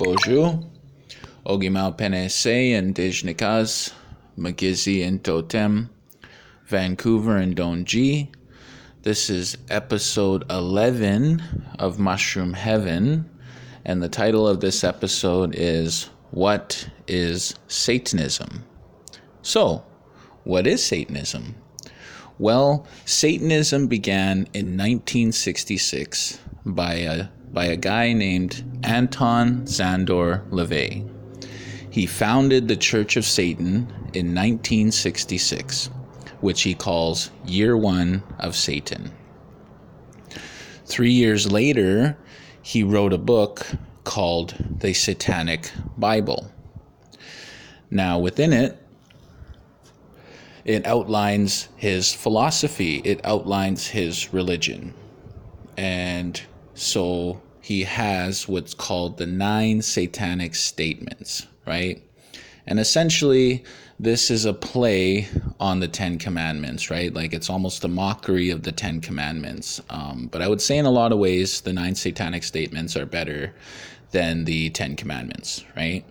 Bonjour. Ogimau Penese and Dijnikas, Magizi and Totem, Vancouver and Donji. This is episode 11 of Mushroom Heaven, and the title of this episode is What is Satanism? So, what is Satanism? Well, Satanism began in 1966 by a by a guy named Anton Szandor LaVey. He founded the Church of Satan in 1966, which he calls Year One of Satan. Three years later, he wrote a book called The Satanic Bible. Now, within it, it outlines his philosophy, it outlines his religion. And so he has what's called the nine satanic statements, right? And essentially, this is a play on the Ten Commandments, right? Like it's almost a mockery of the Ten Commandments. Um, but I would say, in a lot of ways, the nine satanic statements are better than the Ten Commandments, right?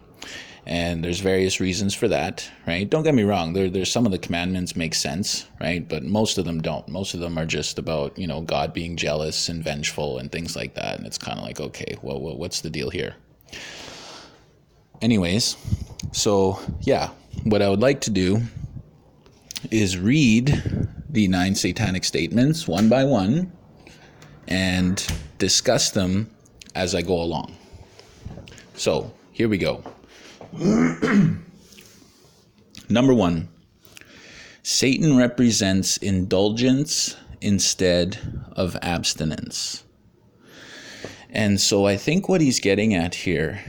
And there's various reasons for that right? Don't get me wrong there, there's some of the commandments make sense right? But most of them don't. Most of them are just about you know god being jealous and vengeful and things like that. And it's kind of like okay well, well what's the deal here? Anyways so yeah what i would like to do is read the nine satanic statements one by one and discuss them as i go along. So here we go Number one, Satan represents indulgence instead of abstinence. And so I think what he's getting at here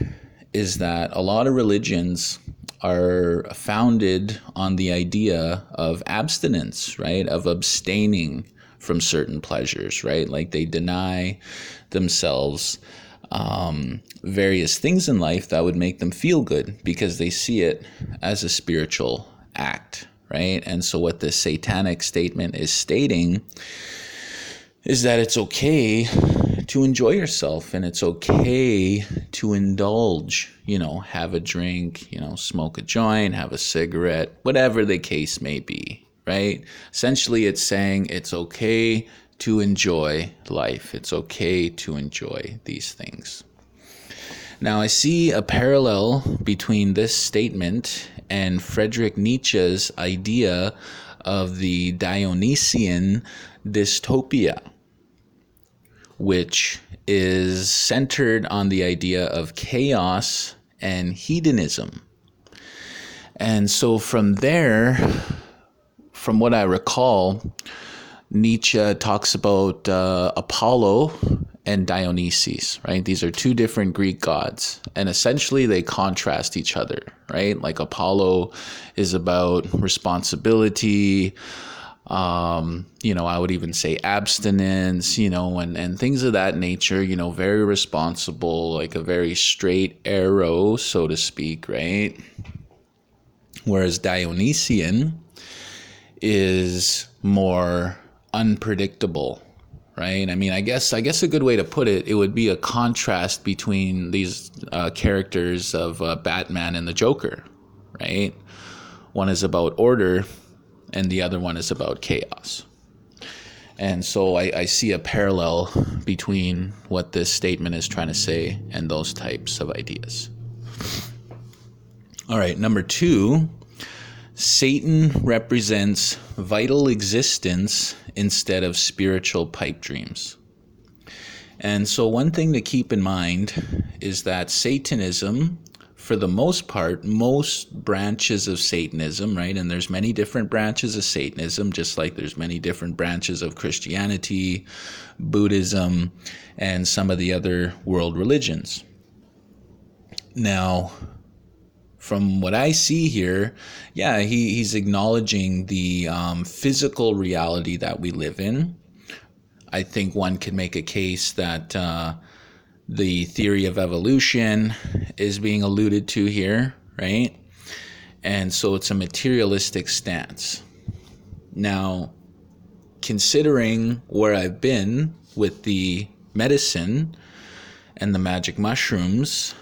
is that a lot of religions are founded on the idea of abstinence, right? Of abstaining from certain pleasures, right? Like they deny themselves um, various things in life that would make them feel good because they see it as a spiritual act, right? And so, what this satanic statement is stating is that it's okay to enjoy yourself and it's okay to indulge, you know, have a drink, you know, smoke a joint, have a cigarette, whatever the case may be, right? Essentially, it's saying it's okay to enjoy life. It's okay to enjoy these things. Now, I see a parallel between this statement and Friedrich Nietzsche's idea of the Dionysian dystopia, which is centered on the idea of chaos and hedonism. And so, from there, from what I recall, Nietzsche talks about uh, Apollo and Dionysus, right? These are two different Greek gods, and essentially they contrast each other, right? Like Apollo is about responsibility, um, you know, I would even say abstinence, you know, and, and things of that nature, you know, very responsible, like a very straight arrow, so to speak, right? Whereas Dionysian is more unpredictable right? I mean i guess i guess a good way to put it it would be a contrast between these uh, characters of uh, batman and the joker right? One is about order and the other one is about chaos. And so I, I see a parallel between what this statement is trying to say and those types of ideas. All right number two Satan represents vital existence instead of spiritual pipe dreams. And so, one thing to keep in mind is that Satanism, for the most part, most branches of Satanism, right? And there's many different branches of Satanism, just like there's many different branches of Christianity, Buddhism, and some of the other world religions. Now, from what I see here, yeah, he, he's acknowledging the um, physical reality that we live in. I think one could make a case that uh, the theory of evolution is being alluded to here, right? And so it's a materialistic stance. Now, considering where I've been with the medicine and the magic mushrooms,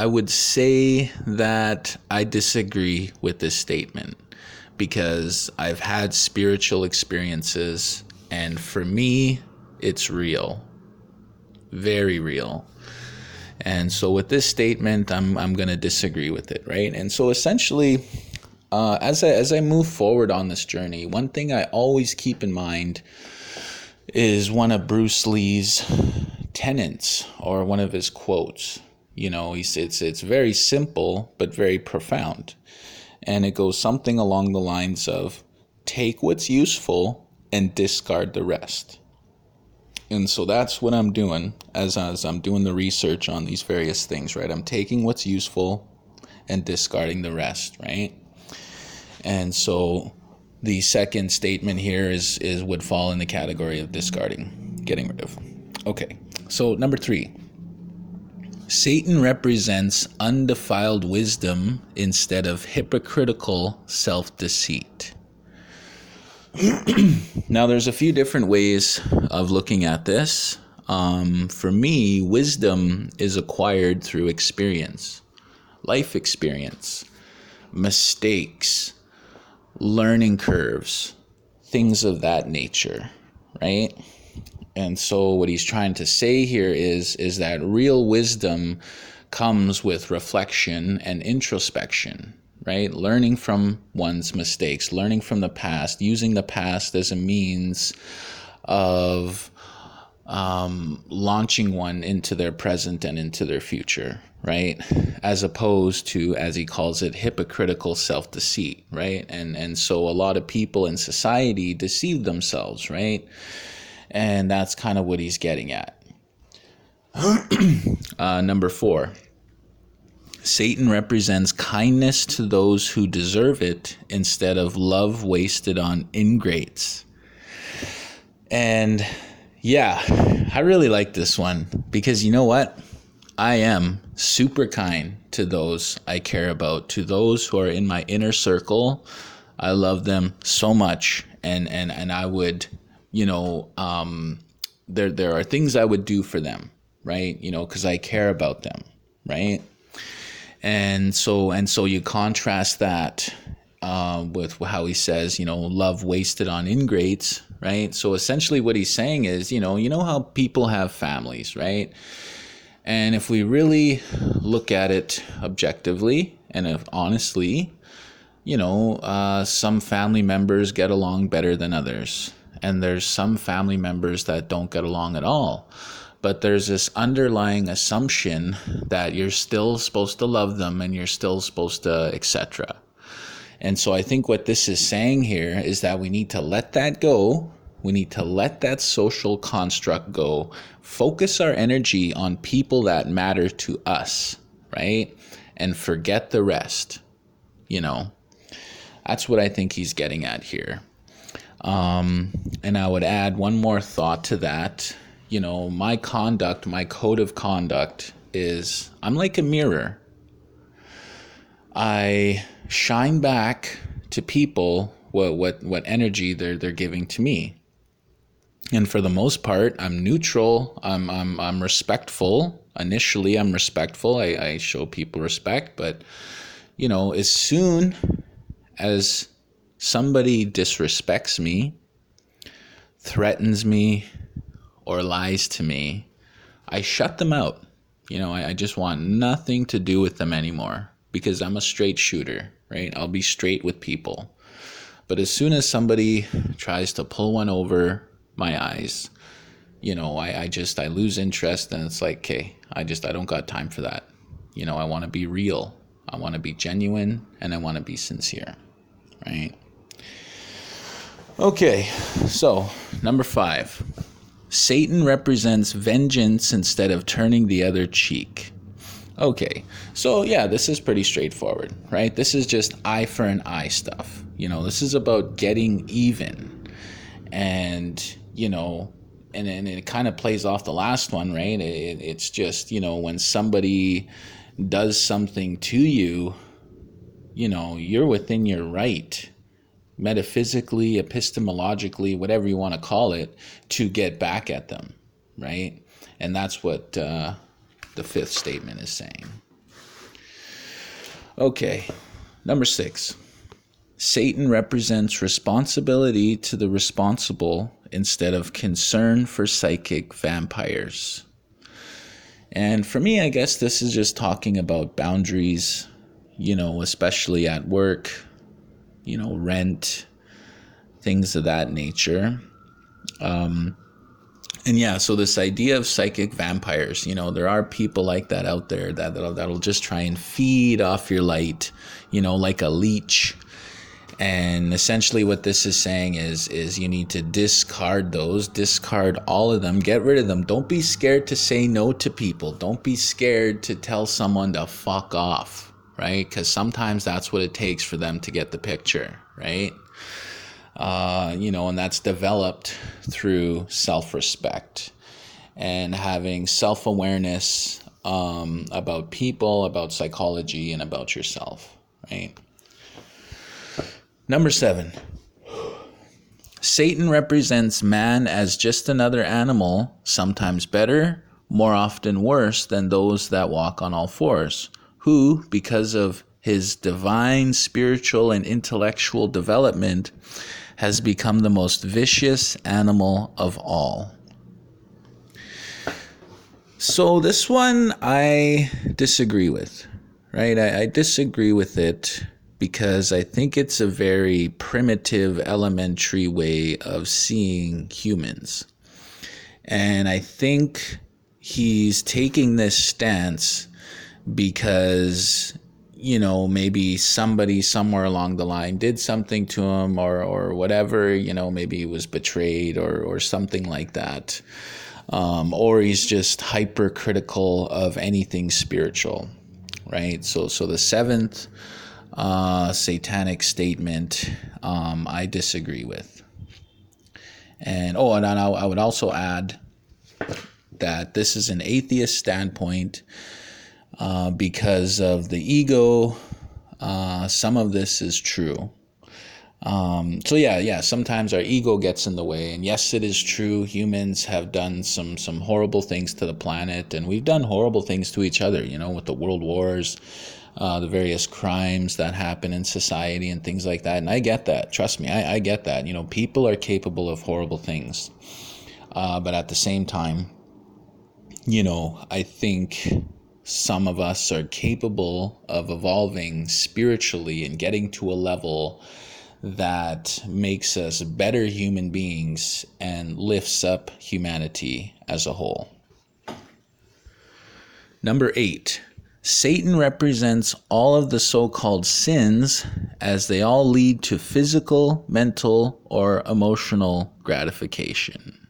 I would say that I disagree with this statement because I've had spiritual experiences, and for me, it's real. Very real. And so with this statement, I'm, I'm going to disagree with it, right? And so essentially, uh, as, I, as I move forward on this journey, one thing I always keep in mind is one of Bruce Lee's tenets or one of his quotes. You know, he's, it's, it's very simple, but very profound. And it goes something along the lines of take what's useful and discard the rest. And so that's what I'm doing as, as I'm doing the research on these various things, right? I'm taking what's useful and discarding the rest, right? And so the second statement here is is would fall in the category of discarding, getting rid of. Okay. So number 3. Satan represents undefiled wisdom instead of hypocritical self-deceit. now, there's a few different ways of looking at this. Um, for me, wisdom is acquired through experience, life experience, mistakes, learning curves, things of that nature, right? And so what he's trying to say here is is that real wisdom comes with reflection and introspection right? Learning from one's mistakes, learning from the past, using the past as a means of um, launching one into their present and into their future, right? As opposed to, as he calls it, hypocritical self deceit, right? And and so a lot of people in society deceive themselves, right? And that's kind of what he's getting at. uh, number four Satan represents kindness to those who deserve it instead of love wasted on ingrates. And yeah, I really like this one because you know what? I am super kind to those I care about, to those who are in my inner circle. I love them so much and and and I would, you know, um there there are things I would do for them, right? You know, cuz I care about them, right? and so and so you contrast that uh, with how he says, you know, love wasted on ingrates, right? So essentially, what he's saying is, you know, you know how people have families, right? And if we really look at it objectively and if honestly, you know, uh, some family members get along better than others, and there's some family members that don't get along at all. But there's this underlying assumption that you're still supposed to love them and you're still supposed to etc and so i think what this is saying here is that we need to let that go. We need to let that social construct go. Focus our energy on people that matter to us right? And forget the rest you know? That's what i think he's getting at here um, and i would add one more thought to that you know, my conduct, my code of conduct is I'm like a mirror. I shine back to people what what what energy they're they're giving to me. And for the most part, I'm neutral. I'm I'm I'm respectful. Initially, I'm respectful. I, I show people respect, but you know, as soon as somebody disrespects me, threatens me, or lies to me, I shut them out. You know, I, I just want nothing to do with them anymore because I'm a straight shooter, right? I'll be straight with people. But as soon as somebody tries to pull one over my eyes, you know, I, I just I lose interest and it's like, okay, I just I don't got time for that. You know, I want to be real. I want to be genuine and I want to be sincere. Right? Okay. So, number 5. Satan represents vengeance instead of turning the other cheek. Okay, so yeah, this is pretty straightforward, right? This is just eye for an eye stuff. You know, this is about getting even. And, you know, and, and it kind of plays off the last one, right? It, it's just, you know, when somebody does something to you, you know, you're within your right metaphysically, epistemologically, whatever you want to call it, to get back at them, right? And that's what uh, the fifth statement is saying. Okay, number six. Satan represents responsibility to the responsible instead of concern for psychic vampires. And for me, I guess this is just talking about boundaries, you know, especially at work, you know, rent, things of that nature. Um, and yeah, so this idea of psychic vampires, you know, there are people like that out there that that'll, that'll just try and feed off your light, you know, like a leech. And essentially what this is saying is is you need to discard those discard all of them get rid of them. Don't be scared to say no to people. Don't be scared to tell someone to fuck off right? Because sometimes that's what it takes for them to get the picture right? Uh, you know and that's developed through self-respect and having self-awareness um, about people about psychology and about yourself right? Number seven, Satan represents man as just another animal, sometimes better, more often worse than those that walk on all fours, who, because of his divine spiritual and intellectual development, has become the most vicious animal of all. So, this one I disagree with, right? I, I disagree with it because I think it's a very primitive, elementary way of seeing humans. And I think he's taking this stance because you know maybe somebody somewhere along the line did something to him or or whatever you know maybe he was betrayed or or something like that. Um, or he's just hypercritical of anything spiritual right? So so the seventh uh, satanic statement um, I disagree with. And oh, and I, I would also add that this is an atheist standpoint uh, because of the ego. Uh, some of this is true. Um, so yeah, yeah. Sometimes our ego gets in the way, and yes, it is true. Humans have done some some horrible things to the planet, and we've done horrible things to each other. You know, with the world wars, uh, the various crimes that happen in society and things like that. And I get that. Trust me, I, I get that. You know, people are capable of horrible things. Uh, but at the same time, you know, I think some of us are capable of evolving spiritually and getting to a level that makes us better human beings and lifts up humanity as a whole. Number eight, Satan represents all of the so called sins as they all lead to physical, mental, or emotional gratification.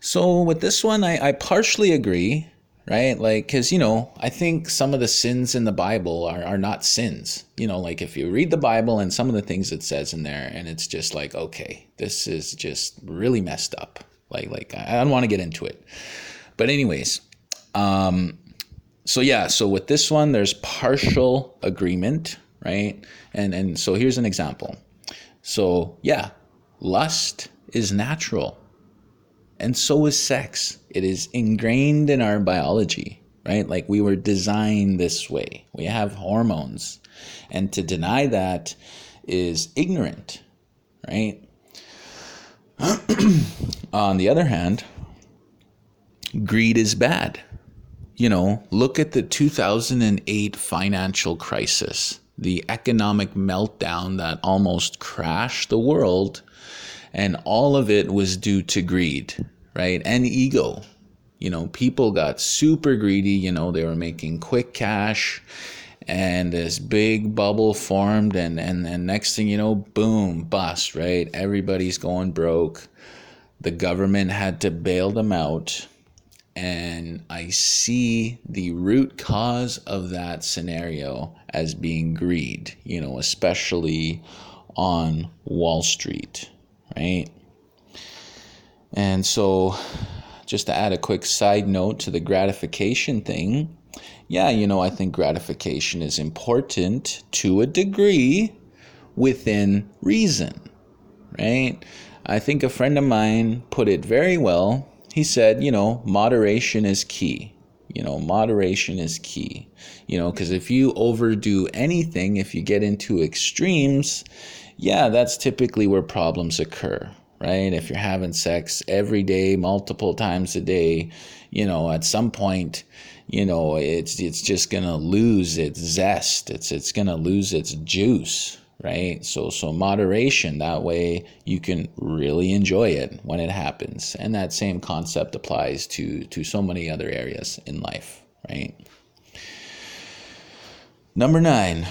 So, with this one, I, I partially agree, right? Like, because, you know, I think some of the sins in the Bible are, are not sins. You know, like if you read the Bible and some of the things it says in there, and it's just like, okay, this is just really messed up. Like, like I don't want to get into it. But, anyways, um, so yeah, so with this one, there's partial agreement, right? And and so here's an example. So yeah, lust is natural, and so is sex. It is ingrained in our biology, right? Like we were designed this way. We have hormones, and to deny that is ignorant, right? On the other hand, greed is bad you know, look at the 2008 financial crisis, the economic meltdown that almost crashed the world. And all of it was due to greed, right? And ego. You know, people got super greedy. You know, they were making quick cash and this big bubble formed. And, and, and next thing you know, boom, bust, right? Everybody's going broke. The government had to bail them out and I see the root cause of that scenario as being greed, you know, especially on Wall Street, right? And so, just to add a quick side note to the gratification thing, yeah, you know, I think gratification is important to a degree within reason, right? I think a friend of mine put it very well he said, you know, moderation is key, You know, moderation is key. You know, because if you overdo anything, if you get into extremes, yeah, that's typically where problems occur, right? If you're having sex every day, multiple times a day, you know, at some point, you know, it's it's just gonna lose its zest. It's it's gonna lose its juice, right? So so moderation that way you can really enjoy it when it happens. And that same concept applies to to so many other areas in life, right? Number 9.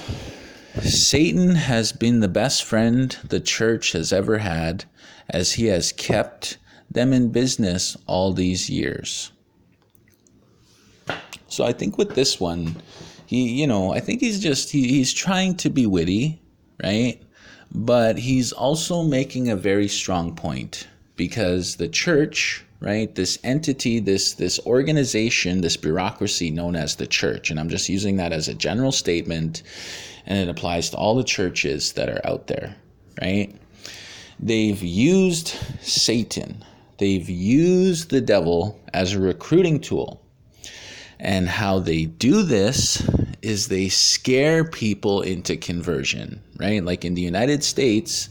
Satan has been the best friend the church has ever had as he has kept them in business all these years. So I think with this one, he, you know, I think he's just he, he's trying to be witty right? But he's also making a very strong point because the church, right, this entity, this this organization, this bureaucracy known as the church, and I'm just using that as a general statement, and it applies to all the churches that are out there, right? They've used Satan, they've used the devil as a recruiting tool. And how they do this is they scare people into conversion, right? Like in the United States,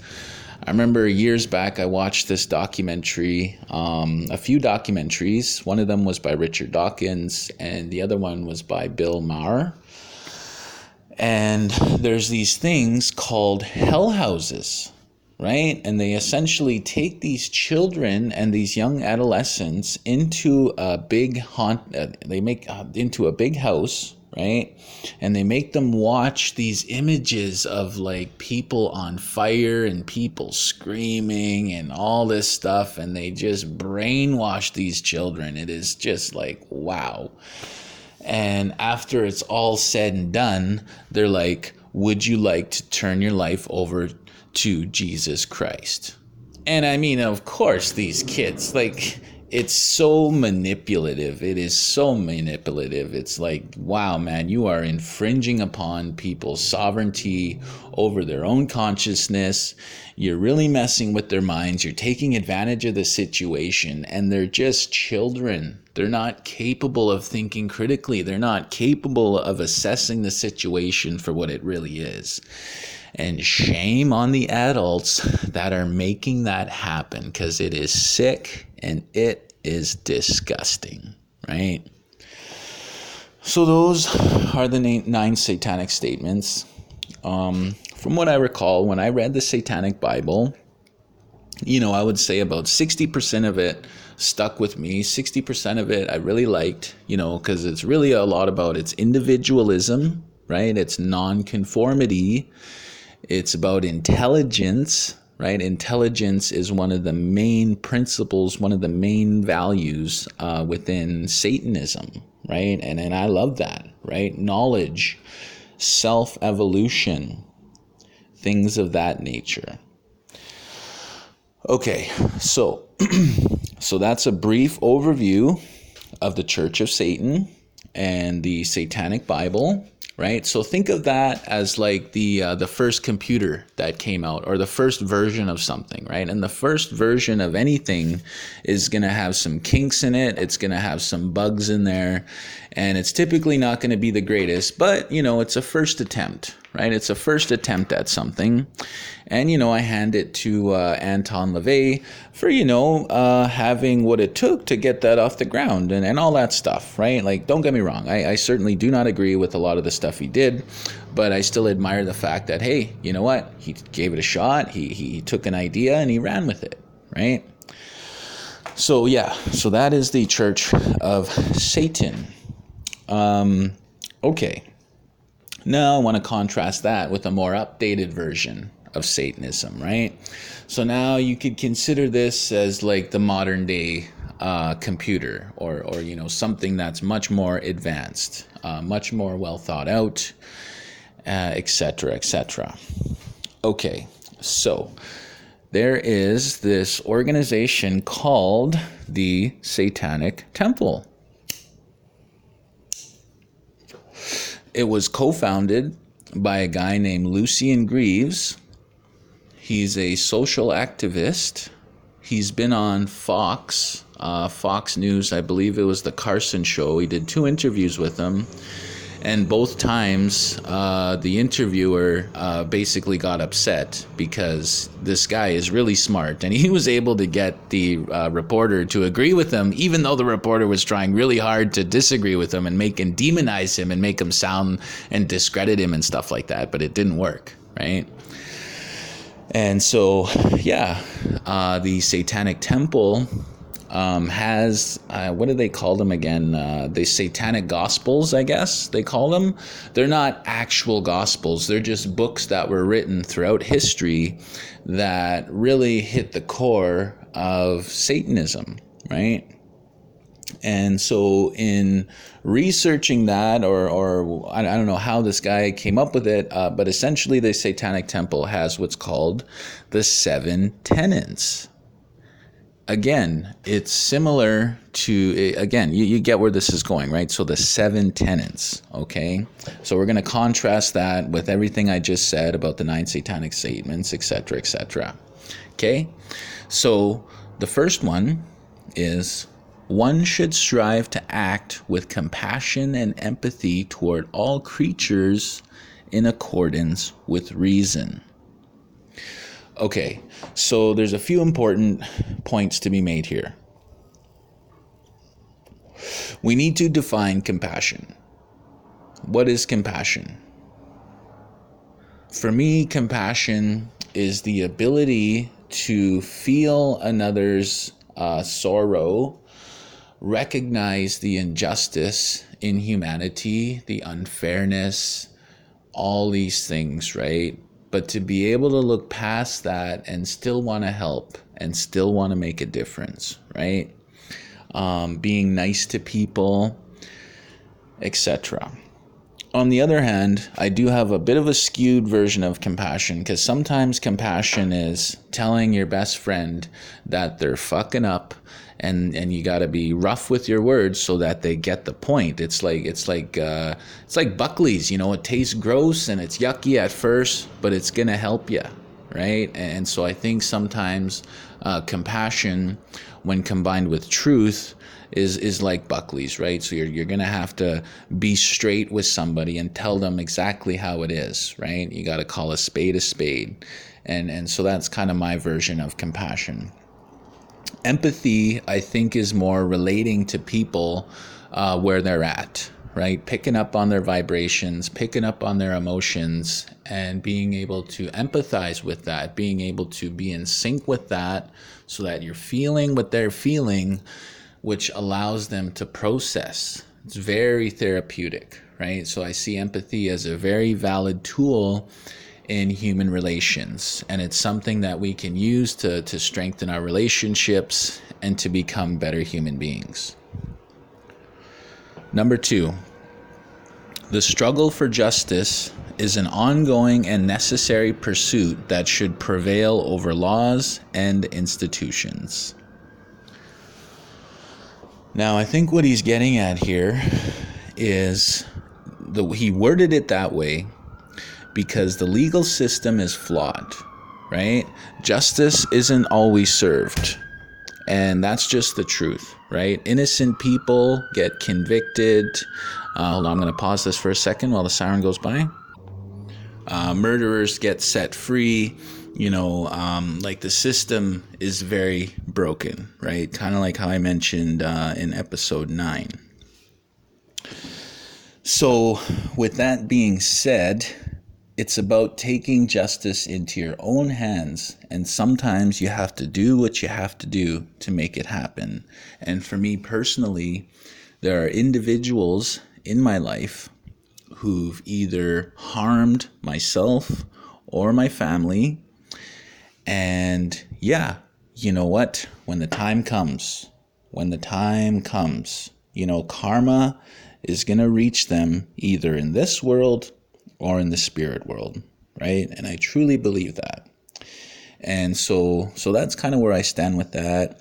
I remember years back I watched this documentary, um, a few documentaries. One of them was by Richard Dawkins, and the other one was by Bill Maher. And there's these things called hell houses, right? And they essentially take these children and these young adolescents into a big haunt. Uh, they make uh, into a big house right? And they make them watch these images of like people on fire and people screaming and all this stuff, and they just brainwash these children. It is just like, wow. And after it's all said and done, they're like, Would you like to turn your life over to Jesus Christ? And I mean, of course, these kids, like, it's so manipulative. It is so manipulative. It's like, wow, man, you are infringing upon people's sovereignty over their own consciousness. You're really messing with their minds. You're taking advantage of the situation, and they're just children. They're not capable of thinking critically, they're not capable of assessing the situation for what it really is. And shame on the adults that are making that happen because it is sick and it is disgusting, right? So, those are the nine satanic statements. Um, from what I recall, when I read the Satanic Bible, you know, I would say about 60% of it stuck with me. 60% of it I really liked, you know, because it's really a lot about its individualism, right? It's nonconformity. It's about intelligence, right? Intelligence is one of the main principles, one of the main values uh, within Satanism, right? And, and I love that, right? Knowledge, self evolution, things of that nature. Okay, so so that's a brief overview of the Church of Satan and the Satanic Bible right? So think of that as like the uh, the first computer that came out, or the first version of something, right? And the first version of anything is going to have some kinks in it. It's going to have some bugs in there, and it's typically not going to be the greatest. But you know, it's a first attempt, right? It's a first attempt at something. And, you know, I hand it to uh, Anton LaVey for, you know, uh, having what it took to get that off the ground and, and all that stuff, right? Like, don't get me wrong. I, I certainly do not agree with a lot of the stuff he did, but I still admire the fact that, hey, you know what? He gave it a shot. He, he took an idea and he ran with it, right? So, yeah, so that is the Church of Satan. Um, okay. Now I want to contrast that with a more updated version of Satanism, right? So now you could consider this as like the modern day uh, computer or, or, you know, something that's much more advanced, uh, much more well thought out, etc., uh, etc. Et okay, so there is this organization called the Satanic Temple. It was co founded by a guy named Lucien Greaves. He's a social activist. He's been on Fox uh, Fox News. I believe it was the Carlson Show. He did two interviews with him and both times uh, the interviewer uh, basically got upset because this guy is really smart. And he was able to get the uh, reporter to agree with him even though the reporter was trying really hard to disagree with him and make and demonize him and make him sound and discredit him and stuff like that. But it didn't work right? And so yeah uh, the satanic temple um, has uh, what do they call them again? Uh, the Satanic Gospels, I guess they call them. They're not actual Gospels. They're just books that were written throughout history that really hit the core of Satanism, right? And so, in researching that, or, or I don't know how this guy came up with it, uh, but essentially, the Satanic Temple has what's called the seven tenets again, it's similar to, eh, again, you, you get where this is going, right? So the seven tenets, okay? So we're going to contrast that with everything I just said about the nine satanic statements, etc., etc. Okay? So the first one is one should strive to act with compassion and empathy toward all creatures in accordance with reason. Okay, so there's a few important points to be made here. We need to define compassion. What is compassion? For me, compassion is the ability to feel another's uh, sorrow, recognize the injustice in humanity, the unfairness, all these things, right? But to be able to look past that and still want to help and still want to make a difference, right? Um, being nice to people, etc. On the other hand, I do have a bit of a skewed version of compassion because sometimes compassion is telling your best friend that they're fucking up and and you got to be rough with your words so that they get the point. It's like it's like uh, it's like Buckley's. You know, it tastes gross and it's yucky at first, but it's gonna help you, right? And so I think sometimes uh, compassion, when combined with truth, is is like Buckley's, right? So you're you're gonna have to be straight with somebody and tell them exactly how it is, right? You got to call a spade a spade, and and so that's kind of my version of compassion empathy, I think, is more relating to people uh, where they're at, right? Picking up on their vibrations, picking up on their emotions, and being able to empathize with that, being able to be in sync with that so that you're feeling what they're feeling, which allows them to process. It's very therapeutic, right? So I see empathy as a very valid tool in human relations. And it's something that we can use to, to strengthen our relationships and to become better human beings. Number two, the struggle for justice is an ongoing and necessary pursuit that should prevail over laws and institutions. Now, I think what he's getting at here is the, he worded it that way because the legal system is flawed, right? Justice isn't always served. And that's just the truth, right? Innocent people get convicted. Uh, hold on, I'm going to pause this for a second while the siren goes by. Uh, murderers get set free. You know, um, like the system is very broken, right? Kind of like how I mentioned uh, in episode 9. So, with that being said, it's about taking justice into your own hands. And sometimes you have to do what you have to do to make it happen. And for me personally, there are individuals in my life who've either harmed myself or my family. And yeah, you know what? When the time comes, when the time comes, you know, karma is going to reach them either in this world or in the spirit world, right? And I truly believe that. And so, so that's kind of where I stand with that.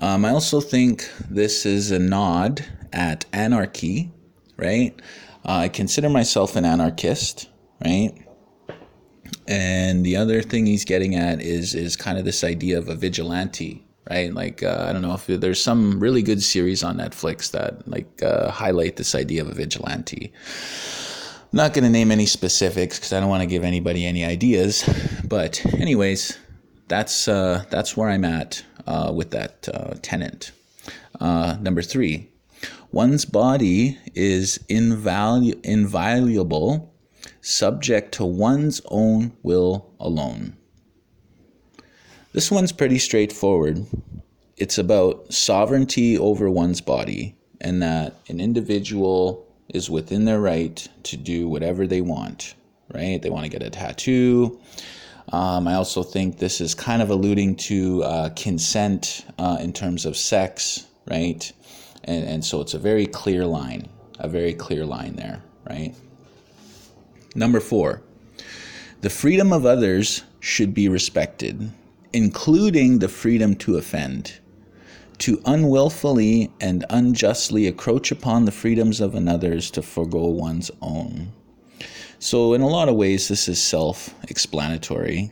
Um, I also think this is a nod at anarchy, right? Uh, I consider myself an anarchist, right? And the other thing he's getting at is is kind of this idea of a vigilante, right? Like uh, I don't know if there's some really good series on Netflix that like uh, highlight this idea of a vigilante. I'm not going to name any specifics because I don't want to give anybody any ideas. But anyways, that's uh, that's where I'm at uh, with that uh, tenant. Uh, number three, one's body is invalu- inviolable, subject to one's own will alone. This one's pretty straightforward. It's about sovereignty over one's body, and that an individual is within their right to do whatever they want, right? They want to get a tattoo. Um, I also think this is kind of alluding to uh, consent uh, in terms of sex, right? And, and so it's a very clear line, a very clear line there, right? Number four, the freedom of others should be respected including the freedom to offend, to unwillfully and unjustly encroach upon the freedoms of another's to forego one's own. So, in a lot of ways, this is self explanatory.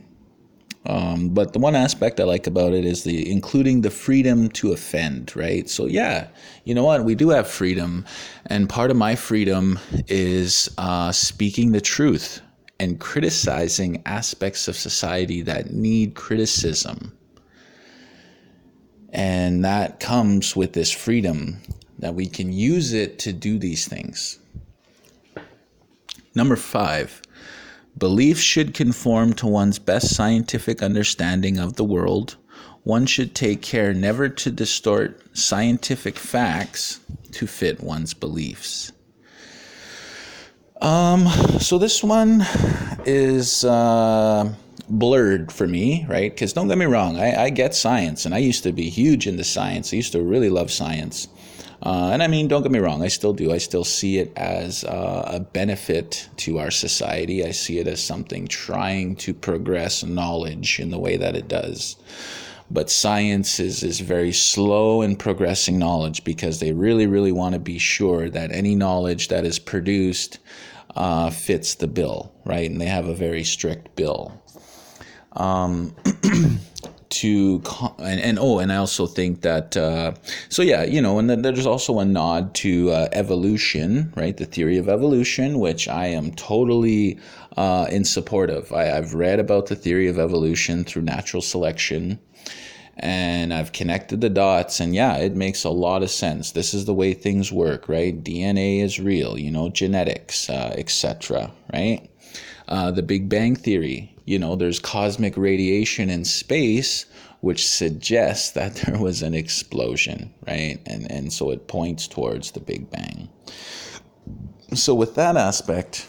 Um, but the one aspect I like about it is the including the freedom to offend, right? So yeah, you know what? We do have freedom, and part of my freedom is uh, speaking the truth, and criticizing aspects of society that need criticism. And that comes with this freedom that we can use it to do these things. Number five, belief should conform to one's best scientific understanding of the world. One should take care never to distort scientific facts to fit one's beliefs. Um, so this one is uh, blurred for me, right? Because don't get me wrong, I, I, get science, and I used to be huge into science. I used to really love science. Uh, and I mean, don't get me wrong, I still do. I still see it as uh, a benefit to our society. I see it as something trying to progress knowledge in the way that it does but science is, is very slow in progressing knowledge because they really, really want to be sure that any knowledge that is produced uh, fits the bill, right? And they have a very strict bill. Um, to and, and, oh and i also think that uh, so yeah you know and then there's also a nod to uh, evolution right the theory of evolution which i am totally uh, in support of I, i've read about the theory of evolution through natural selection and I've connected the dots, and yeah, it makes a lot of sense. This is the way things work, right? DNA is real, you know, genetics, uh, etc., right? Uh, the Big Bang Theory, you know, there's cosmic radiation in space, which suggests that there was an explosion, right? And, and so it points towards the Big Bang. So, with that aspect,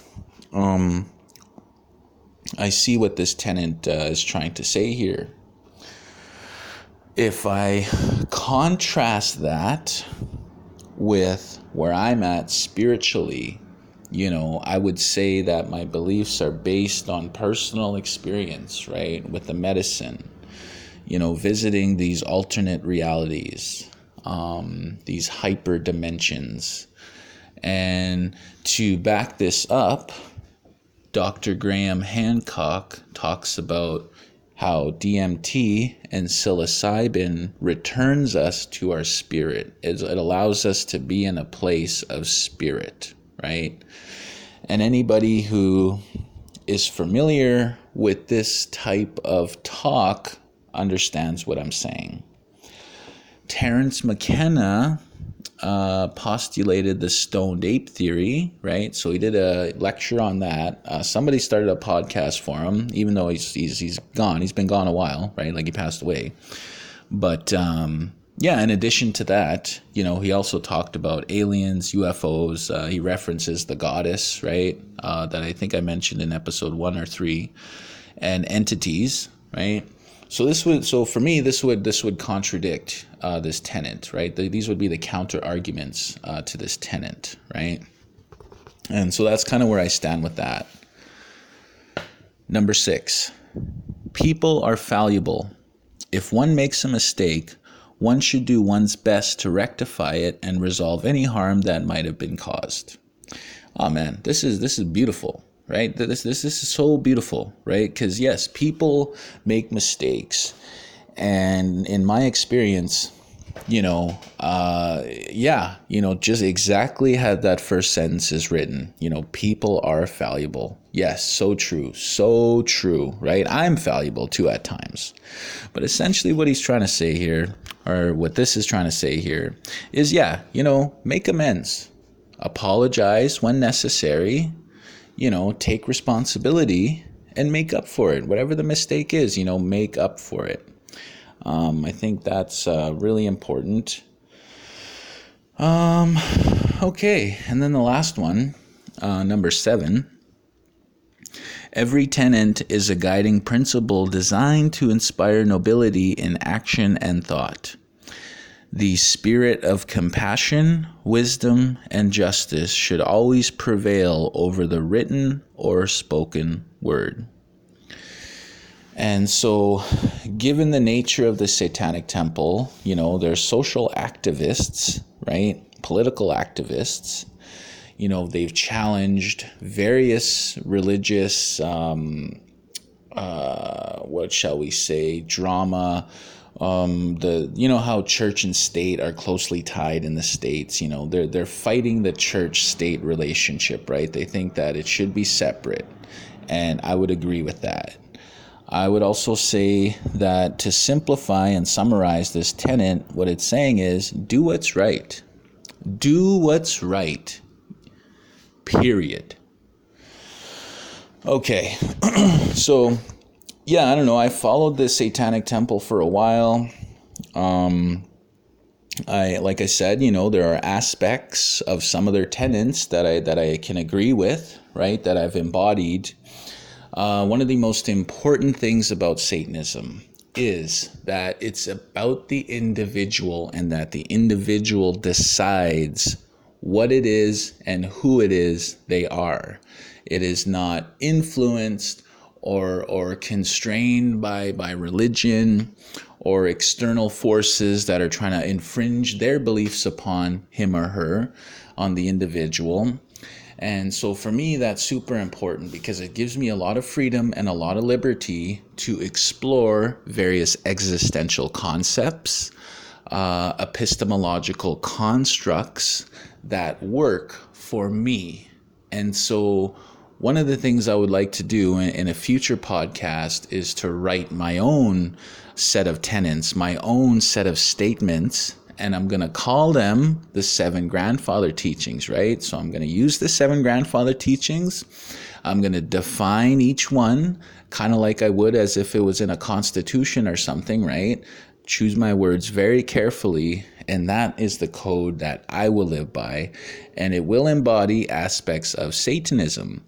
um, I see what this tenant uh, is trying to say here if I contrast that with where I'm at spiritually, you know, I would say that my beliefs are based on personal experience, right? With the medicine, you know, visiting these alternate realities, um, these hyper dimensions. And to back this up, Dr. Graham Hancock talks about how DMT and psilocybin returns us to our spirit. It, allows us to be in a place of spirit, right? And anybody who is familiar with this type of talk understands what I'm saying. Terence McKenna uh, postulated the stoned ape theory, right? So he did a lecture on that. Uh, somebody started a podcast for him, even though he's, he's he's gone. He's been gone a while, right? Like he passed away. But um, yeah, in addition to that, you know, he also talked about aliens, UFOs. Uh, he references the goddess, right? Uh, that I think I mentioned in episode one or three, and entities, right? So this would so for me this would this would contradict uh, this tenant, right? The, these would be the counter arguments uh, to this tenant, right? And so that's kind of where I stand with that. Number six, people are fallible. If one makes a mistake, one should do one's best to rectify it and resolve any harm that might have been caused. Oh man, this is this is beautiful right? This this this is so beautiful, right? Because yes, people make mistakes, And in my experience, you know, uh, yeah, you know, just exactly how that first sentence is written. You know, people are fallible. Yes, so true. So true, right? I'm fallible too at times. But essentially, what he's trying to say here, or what this is trying to say here, is yeah, you know, make amends, apologize when necessary, you know, take responsibility and make up for it. Whatever the mistake is, you know, make up for it. Um, I think that's uh, really important. Um, okay, and then the last one, uh, number seven. Every tenet is a guiding principle designed to inspire nobility in action and thought. The spirit of compassion, wisdom, and justice should always prevail over the written or spoken word. And so, given the nature of the Satanic Temple, you know, they're social activists, right? Political activists. You know, they've challenged various religious, um, uh, what shall we say, drama. Um, the you know how church and state are closely tied in the states. You know, they're they're fighting the church state relationship, right? They think that it should be separate, and I would agree with that. I would also say that to simplify and summarize this tenet, what it's saying is do what's right. Do what's right. Period. Okay, so yeah, I don't know. I followed the Satanic Temple for a while. Um, I like I said, you know, there are aspects of some of their tenets that I that I can agree with, right? That I've embodied uh, one of the most important things about Satanism is that it's about the individual and that the individual decides what it is and who it is they are. It is not influenced or or constrained by by religion or external forces that are trying to infringe their beliefs upon him or her on the individual and so for me, that's super important because it gives me a lot of freedom and a lot of liberty to explore various existential concepts, uh, epistemological constructs that work for me. And so one of the things I would like to do in, in a future podcast is to write my own set of tenets, my own set of statements and I'm going to call them the seven grandfather teachings, right? So I'm going to use the seven grandfather teachings. I'm going to define each one kind of like I would as if it was in a constitution or something, right? Choose my words very carefully, and that is the code that I will live by, and it will embody aspects of Satanism.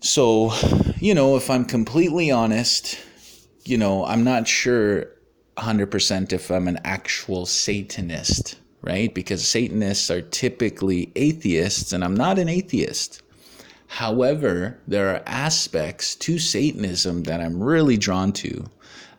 So, you know, if I'm completely honest, you know, I'm not sure 100% if I'm an actual Satanist, right? Because Satanists are typically atheists, and I'm not an atheist. However, there are aspects to Satanism that I'm really drawn to,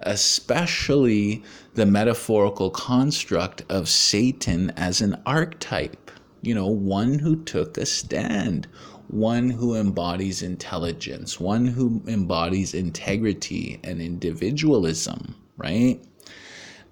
especially the metaphorical construct of Satan as an archetype, you know, one who took a stand, one who embodies intelligence, one who embodies integrity and individualism, right?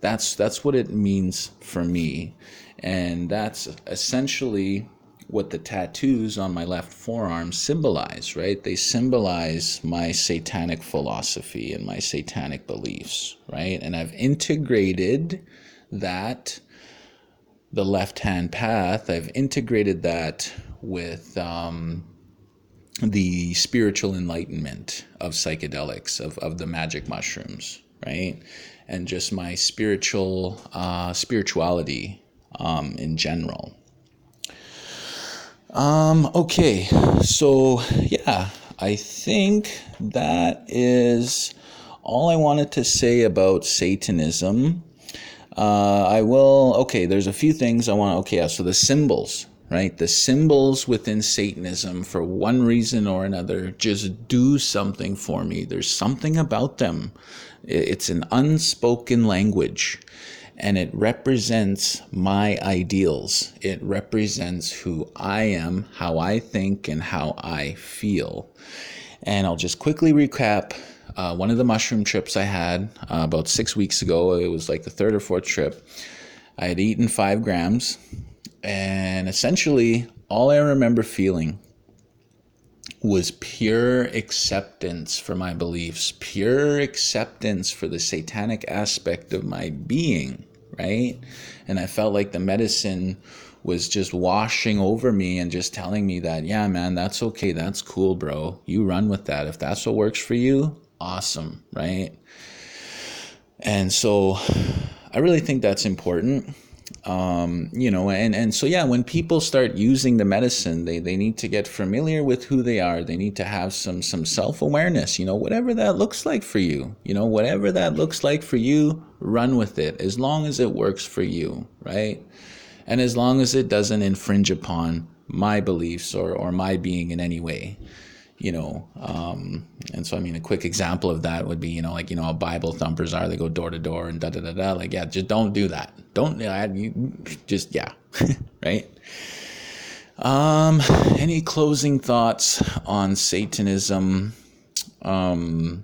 That's that's what it means for me, and that's essentially what the tattoos on my left forearm symbolize, right? They symbolize my satanic philosophy and my satanic beliefs, right? And I've integrated that, the left hand path, I've integrated that with um, the spiritual enlightenment of psychedelics, of, of the magic mushrooms, right? and just my spiritual uh, spirituality um, in general. Um, okay, so yeah, I think that is all I wanted to say about Satanism. Uh, I will, okay, there's a few things I want to, okay, so the symbols, right? The symbols within Satanism, for one reason or another, just do something for me. There's something about them it's an unspoken language and it represents my ideals. It represents who I am, how I think, and how I feel. And I'll just quickly recap uh, one of the mushroom trips I had uh, about six weeks ago. It was like the third or fourth trip. I had eaten five grams, and essentially all I remember feeling was pure acceptance for my beliefs, pure acceptance for the satanic aspect of my being, right? And I felt like the medicine was just washing over me and just telling me that, yeah, man, that's okay. That's cool, bro. You run with that. If that's what works for you, awesome, right? And so I really think that's important um, you know and and so yeah when people start using the medicine they they need to get familiar with who they are. They need to have some some self-awareness you know whatever that looks like for you you know whatever that looks like for you run with it as long as it works for you right? And as long as it doesn't infringe upon my beliefs or or my being in any way you know um, and so i mean a quick example of that would be you know like you know how bible thumpers are they go door to door and da da da da like yeah just don't do that. Don't you just yeah right? Um any closing thoughts on satanism? Um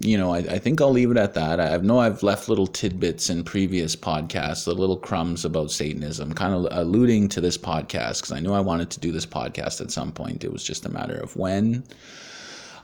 you know, I, I, think I'll leave it at that. I know I've left little tidbits in previous podcasts, the little crumbs about Satanism, kind of alluding to this podcast because I knew I wanted to do this podcast at some point. It was just a matter of when.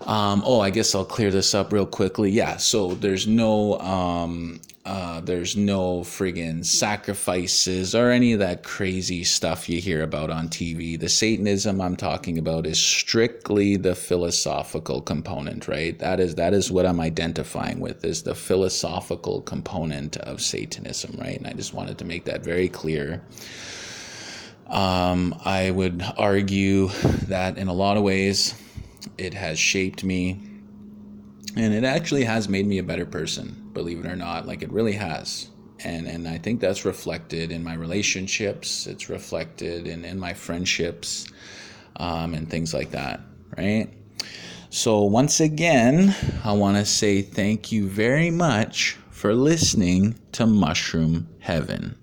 Um, oh, I guess I'll clear this up real quickly. Yeah, so there's no um, uh, there's no friggin' sacrifices or any of that crazy stuff you hear about on TV. The Satanism I'm talking about is strictly the philosophical component, right? That is that is what I'm identifying with is the philosophical component of Satanism, right? And I just wanted to make that very clear. Um, I would argue that in a lot of ways, it has shaped me. And it actually has made me a better person believe it or not. Like it really has. And and i think that's reflected in my relationships. It's reflected in in my friendships um, and things like that right? So once again i want to say thank you very much for listening to mushroom heaven